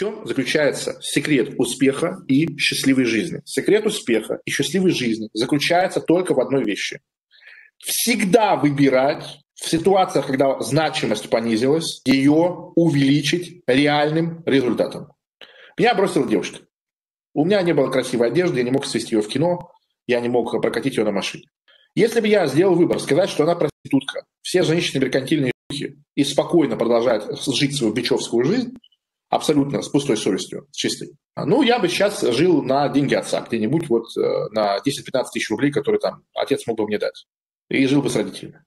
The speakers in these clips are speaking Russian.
чем заключается секрет успеха и счастливой жизни? Секрет успеха и счастливой жизни заключается только в одной вещи. Всегда выбирать в ситуациях, когда значимость понизилась, ее увеличить реальным результатом. Меня бросила девушка. У меня не было красивой одежды, я не мог свести ее в кино, я не мог прокатить ее на машине. Если бы я сделал выбор, сказать, что она проститутка, все женщины меркантильные и спокойно продолжают жить свою бичевскую жизнь, абсолютно с пустой совестью, с чистой. Ну, я бы сейчас жил на деньги отца, где-нибудь вот э, на 10-15 тысяч рублей, которые там отец мог бы мне дать. И жил бы с родителями.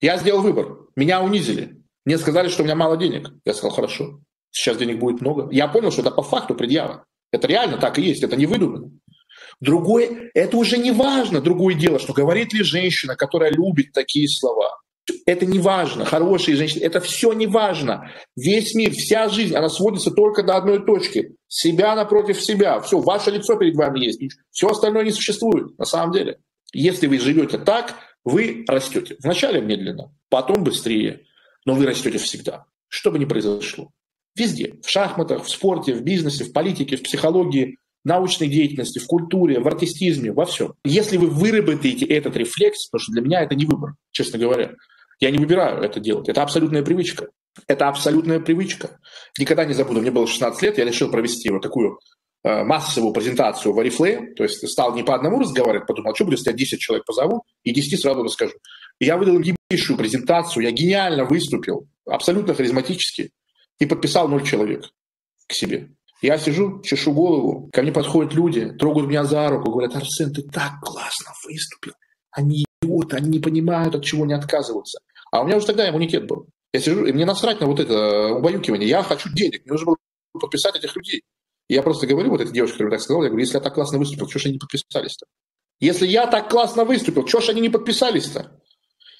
Я сделал выбор. Меня унизили. Мне сказали, что у меня мало денег. Я сказал, хорошо. Сейчас денег будет много. Я понял, что это по факту предъява. Это реально так и есть. Это не выдумано. Другое, это уже не важно, другое дело, что говорит ли женщина, которая любит такие слова. Это не важно, хорошие женщины, это все не важно. Весь мир, вся жизнь, она сводится только до одной точки. Себя напротив себя. Все, ваше лицо перед вами есть. Все остальное не существует на самом деле. Если вы живете так, вы растете. Вначале медленно, потом быстрее, но вы растете всегда. Что бы ни произошло. Везде. В шахматах, в спорте, в бизнесе, в политике, в психологии, научной деятельности, в культуре, в артистизме, во всем. Если вы выработаете этот рефлекс, потому что для меня это не выбор, честно говоря, я не выбираю это делать. Это абсолютная привычка. Это абсолютная привычка. Никогда не забуду, мне было 16 лет, я решил провести вот такую э, массовую презентацию в Oriflame, то есть стал не по одному разговаривать, подумал, что буду, если я 10 человек позову, и 10 сразу расскажу. И я выдал ебейшую презентацию, я гениально выступил, абсолютно харизматически, и подписал 0 человек к себе. Я сижу, чешу голову, ко мне подходят люди, трогают меня за руку, говорят, Арсен, ты так классно выступил. Они идиоты, они не понимают, от чего не отказываются. А у меня уже тогда иммунитет был. Я сижу, и мне насрать на вот это убаюкивание. Я хочу денег, мне нужно было подписать этих людей. И я просто говорю, вот этой девушке, которая так сказала, я говорю, если я так классно выступил, что же они не подписались-то? Если я так классно выступил, что же они не подписались-то?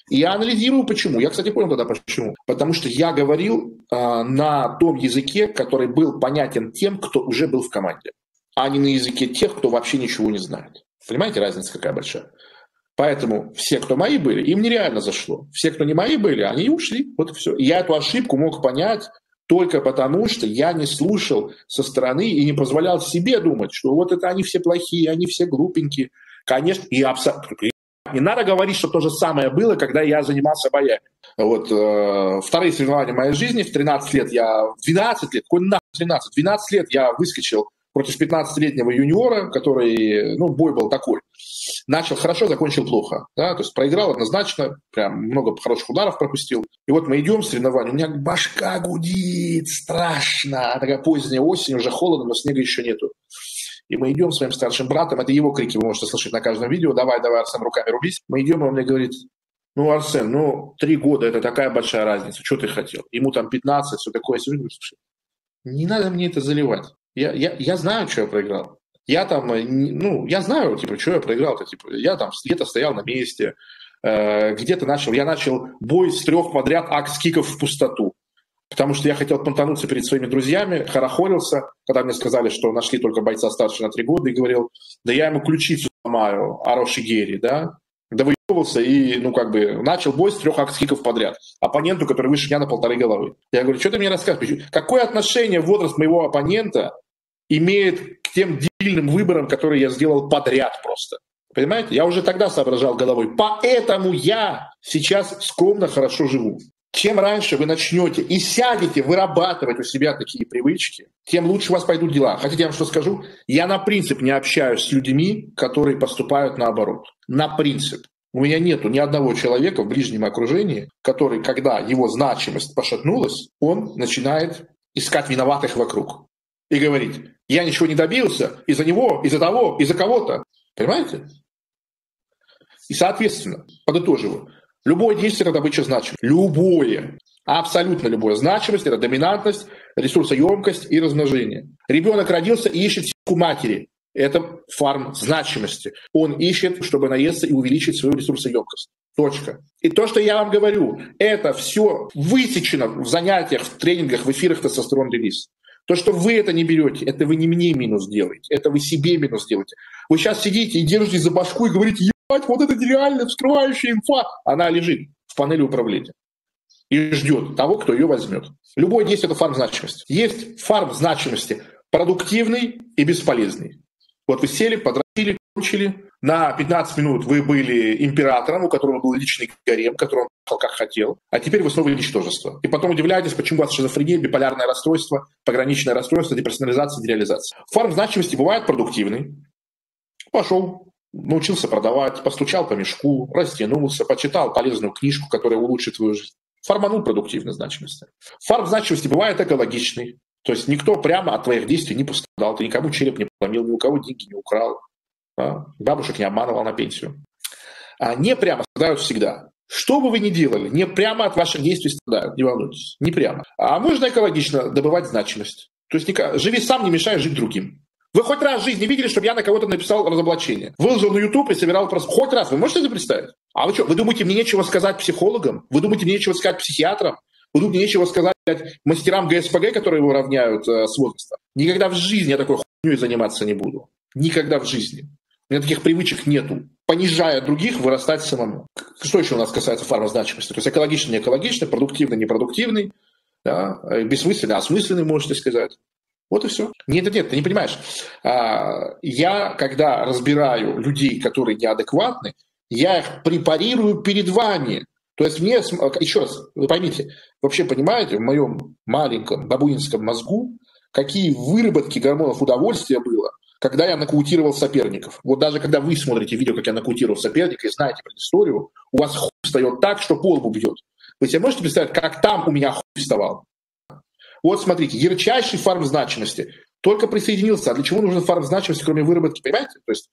И я анализирую, почему. Я, кстати, понял тогда, почему. Потому что я говорил э, на том языке, который был понятен тем, кто уже был в команде, а не на языке тех, кто вообще ничего не знает. Понимаете, разница какая большая? Поэтому все, кто мои были, им нереально зашло. Все, кто не мои были, они ушли. Вот и все. И я эту ошибку мог понять только потому, что я не слушал со стороны и не позволял себе думать, что вот это они все плохие, они все глупенькие. Конечно, и абсолютно не надо говорить, что то же самое было, когда я занимался боями. Вот, э, вторые соревнования моей жизни, в 13 лет я, в 12 лет, какой нахуй 13, 12 лет я выскочил против 15-летнего юниора, который, ну, бой был такой. Начал хорошо, закончил плохо. Да? То есть проиграл однозначно, прям много хороших ударов пропустил. И вот мы идем в соревнования, у меня башка гудит, страшно. Такая поздняя осень, уже холодно, но снега еще нету. И мы идем с своим старшим братом, это его крики, вы можете слышать на каждом видео, давай, давай, Арсен, руками рубись. Мы идем, и он мне говорит, ну, Арсен, ну, три года, это такая большая разница, что ты хотел? Ему там 15, все такое. Я говорю, слушай, не надо мне это заливать. Я, я, я знаю, что я проиграл. Я там, э, ну, я знаю, типа, что я проиграл-то, типа, я там где-то стоял на месте, э, где-то начал, я начал бой с трех подряд axe kick ов в пустоту потому что я хотел понтануться перед своими друзьями, хорохорился, когда мне сказали, что нашли только бойца старше на три года, и говорил, да я ему ключицу ломаю, ороши гери, да, довоевывался и, ну, как бы, начал бой с трех axe kick ов подряд. Оппоненту, который выше меня на полторы головы. Я говорю, что ты мне рассказываешь? Какое отношение возраст моего оппонента имеет к тем дебильным выборам, которые я сделал подряд просто? Понимаете? Я уже тогда соображал головой. Поэтому я сейчас скромно хорошо живу. Чем раньше вы начнете и сядете вырабатывать у себя такие привычки, тем лучше у вас пойдут дела. Хотите, я вам что скажу? Я на принцип не общаюсь с людьми, которые поступают наоборот. На принцип. У меня нету ни одного человека в ближнем окружении, который, когда его значимость пошатнулась, он начинает искать виноватых вокруг и говорить, я ничего не добился из-за него, из-за того, из-за кого-то. Понимаете? И, соответственно, подытоживаю, Любое действие – это добыча значимости. Любое. Абсолютно любое. Значимость – это доминантность, ресурсоемкость и размножение. Ребенок родился и ищет силку матери. Это фарм значимости. Он ищет, чтобы наесться и увеличить свою ресурсоемкость. Точка. И то, что я вам говорю, это все высечено в занятиях, в тренингах, в эфирах тестостерон релиз. То, что вы это не берете, это вы не мне минус делаете, это вы себе минус делаете. Вы сейчас сидите и держите за башку и говорите, вот это нереально вскрывающая инфа, она лежит в панели управления. и ждет того, кто ее возьмет. Любое действие – это фарм значимости. Есть фарм значимости продуктивный и бесполезный. Вот вы сели, подрастили, кончили, на 15 минут вы были императором, у которого был личный гарем, который он как хотел, а теперь вы снова ничтожество. И потом удивляетесь, почему у вас шизофрения, биполярное расстройство, пограничное расстройство, деперсонализация, дереализация. Форм значимости бывает продуктивный. Пошел, научился продавать, постучал по мешку, растянулся, почитал полезную книжку, которая улучшит твою жизнь. Форманул продуктивной значимости. Фарм значимости бывает экологичный. То есть никто прямо от твоих действий не пострадал, ты никому череп не поломил, ни у кого деньги не украл? Бабушек не обманывал на пенсию. А не прямо страдают всегда. Что бы вы ни делали, не прямо от ваших действий страдают, не волнуйтесь, не прямо. А можно экологично добывать значимость. То есть живи сам, не мешай жить другим. Вы хоть раз в жизни видели, чтобы я на кого-то написал разоблачение? Выложил на YouTube и собирал просто... Хоть раз. Вы можете это представить? А вы что, вы думаете, мне нечего сказать психологам? Вы думаете, мне нечего сказать психиатрам? Вы думаете, мне нечего сказать мастерам ГСПГ, которые его равняют э, с возрастом? Никогда в жизни я такой хуйней заниматься не буду. Никогда в жизни. У меня таких привычек нету. Понижая других, вырастать самому. Что еще у нас касается фармозначимости? То есть экологичный, не экологичный, продуктивный, непродуктивный, да? бессмысленный, осмысленный, можете сказать. Вот и все. Нет, нет, нет, ты не понимаешь. А, я, когда разбираю людей, которые неадекватны, я их препарирую перед вами. То есть мне, еще раз, вы поймите, вообще понимаете, в моем маленьком бабуинском мозгу, какие выработки гормонов удовольствия было, когда я нокаутировал соперников. Вот даже когда вы смотрите видео, как я нокаутировал соперника и знаете предысторию, у вас хуй встает так, что пол бьет. Вы себе можете представить, как там у меня хуй вставал? Вот смотрите, ярчайший фарм значимости. Только присоединился. А для чего нужен фарм значимости, кроме выработки? Понимаете? То есть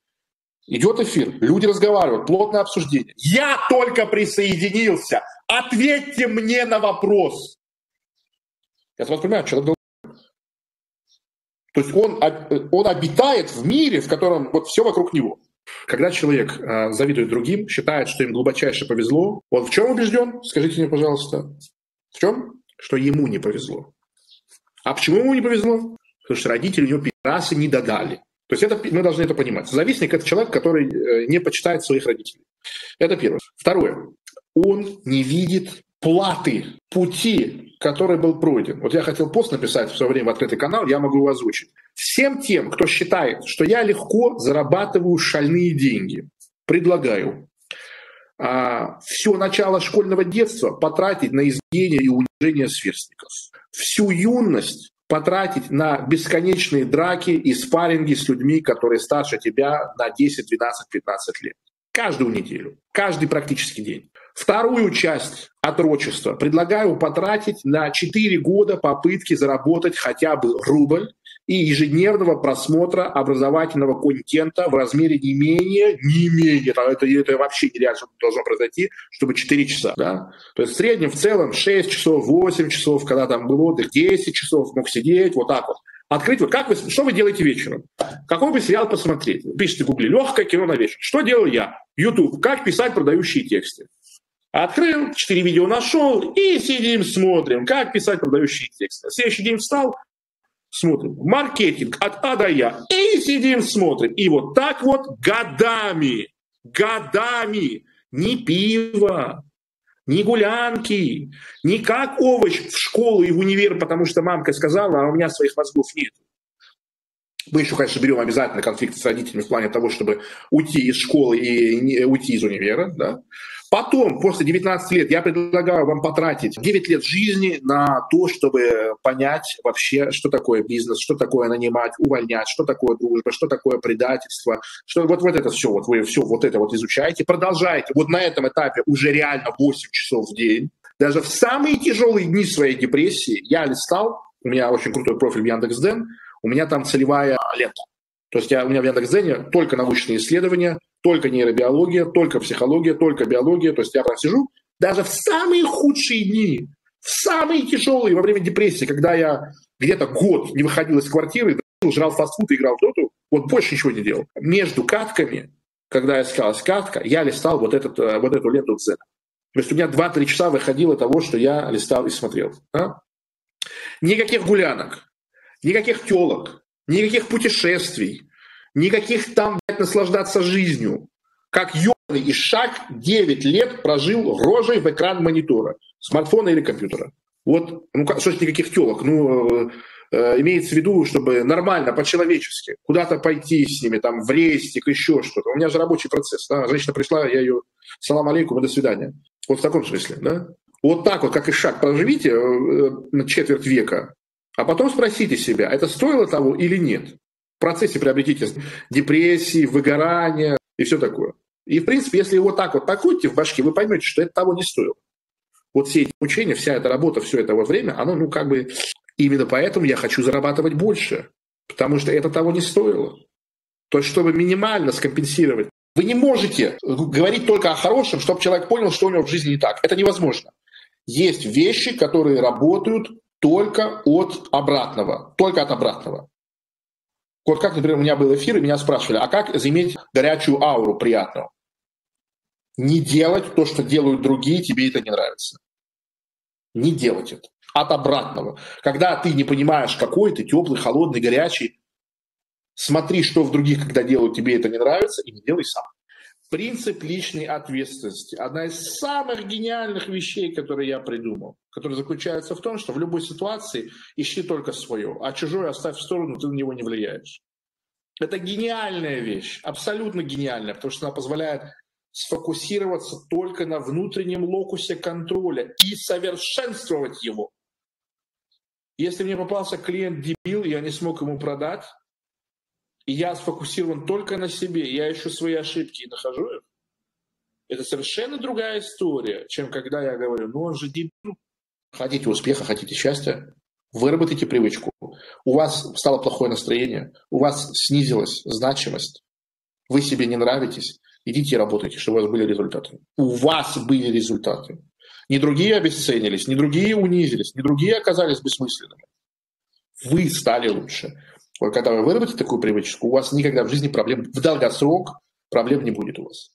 идет эфир, люди разговаривают, плотное обсуждение. Я только присоединился. Ответьте мне на вопрос. Я сразу понимаю, человек то есть он, он обитает в мире, в котором вот все вокруг него. Когда человек э, завидует другим, считает, что им глубочайше повезло, он в чем убежден? Скажите мне, пожалуйста. В чем? Что ему не повезло. А почему ему не повезло? Потому что родители у него пидорасы не додали. То есть это, мы должны это понимать. Завистник – это человек, который э, не почитает своих родителей. Это первое. Второе. Он не видит платы, пути, который был пройден. Вот я хотел пост написать в свое время в открытый канал, я могу его озвучить. Всем тем, кто считает, что я легко зарабатываю шальные деньги, предлагаю а, все начало школьного детства потратить на избиение и унижение сверстников. Всю юность потратить на бесконечные драки и спарринги с людьми, которые старше тебя на 10, 12, 15 лет. Каждую неделю, каждый практически день. Вторую часть отрочества предлагаю потратить на 4 года попытки заработать хотя бы рубль и ежедневного просмотра образовательного контента в размере не менее, не менее, это, это вообще нереально должно произойти, чтобы 4 часа. Да? То есть в среднем в целом 6 часов, 8 часов, когда там был отдых, 10 часов мог сидеть, вот так вот. Открыть, вот как вы, что вы делаете вечером? Какой бы сериал посмотреть? Пишите в гугле, легкое кино на вечер. Что делаю я? YouTube. Как писать продающие тексты. Открыл, четыре видео нашел и сидим, смотрим, как писать продающие тексты. Следующий день встал, смотрим. Маркетинг от А до Я. И сидим, смотрим. И вот так вот годами, годами. Ни пиво, ни гулянки, ни как овощ в школу и в универ, потому что мамка сказала, а у меня своих мозгов нет. Мы еще, конечно, берем обязательно конфликт с родителями в плане того, чтобы уйти из школы и уйти из универа. Да? Потом, после 19 лет, я предлагаю вам потратить 9 лет жизни на то, чтобы понять вообще, что такое бизнес, что такое нанимать, увольнять, что такое дружба, что такое предательство. Что, вот, вот это все, вот вы все вот это вот изучаете, продолжаете. Вот на этом этапе уже реально 8 часов в день. Даже в самые тяжелые дни своей депрессии я листал, у меня очень крутой профиль в Яндекс.Ден, у меня там целевая лента. То есть я, у меня в Яндекс.Дзене только научные исследования, только нейробиология, только психология, только биология. То есть я прям сижу даже в самые худшие дни, в самые тяжелые, во время депрессии, когда я где-то год не выходил из квартиры, жрал фастфуд и играл в доту, вот больше ничего не делал. Между катками, когда искалась катка, я листал вот, этот, э, вот эту ленту Дзена. То есть у меня 2-3 часа выходило того, что я листал и смотрел. А? Никаких гулянок, никаких телок, никаких путешествий, никаких там наслаждаться жизнью. Как ё и шаг 9 лет прожил рожей в экран монитора, смартфона или компьютера. Вот, ну, ж никаких телок, ну, э, имеется в виду, чтобы нормально, по-человечески, куда-то пойти с ними, там, в рейстик, еще что-то. У меня же рабочий процесс, да, женщина пришла, я ее, салам алейкум и до свидания. Вот в таком смысле, да. Вот так вот, как и шаг проживите э, на четверть века, а потом спросите себя, это стоило того или нет. В процессе приобретите депрессии, выгорания и все такое. И, в принципе, если его так вот покрутите в башке, вы поймете, что это того не стоило. Вот все эти учения, вся эта работа, все это вот время, оно, ну, как бы, именно поэтому я хочу зарабатывать больше, потому что это того не стоило. То есть, чтобы минимально скомпенсировать. Вы не можете говорить только о хорошем, чтобы человек понял, что у него в жизни не так. Это невозможно. Есть вещи, которые работают только от обратного, только от обратного. Вот как, например, у меня был эфир, и меня спрашивали, а как заиметь горячую ауру приятную? Не делать то, что делают другие, тебе это не нравится. Не делать это. От обратного. Когда ты не понимаешь, какой ты, теплый, холодный, горячий, смотри, что в других, когда делают, тебе это не нравится, и не делай сам. Принцип личной ответственности. Одна из самых гениальных вещей, которые я придумал, которая заключается в том, что в любой ситуации ищи только свое, а чужое оставь в сторону, ты на него не влияешь. Это гениальная вещь, абсолютно гениальная, потому что она позволяет сфокусироваться только на внутреннем локусе контроля и совершенствовать его. Если мне попался клиент дебил, я не смог ему продать, я сфокусирован только на себе, я ищу свои ошибки и нахожу их, это совершенно другая история, чем когда я говорю, ну он же дебил. Хотите успеха, хотите счастья, выработайте привычку. У вас стало плохое настроение, у вас снизилась значимость, вы себе не нравитесь, идите и работайте, чтобы у вас были результаты. У вас были результаты. Не другие обесценились, не другие унизились, не другие оказались бессмысленными. Вы стали лучше. Когда вы выработаете такую привычку, у вас никогда в жизни проблем, в долгосрок проблем не будет у вас.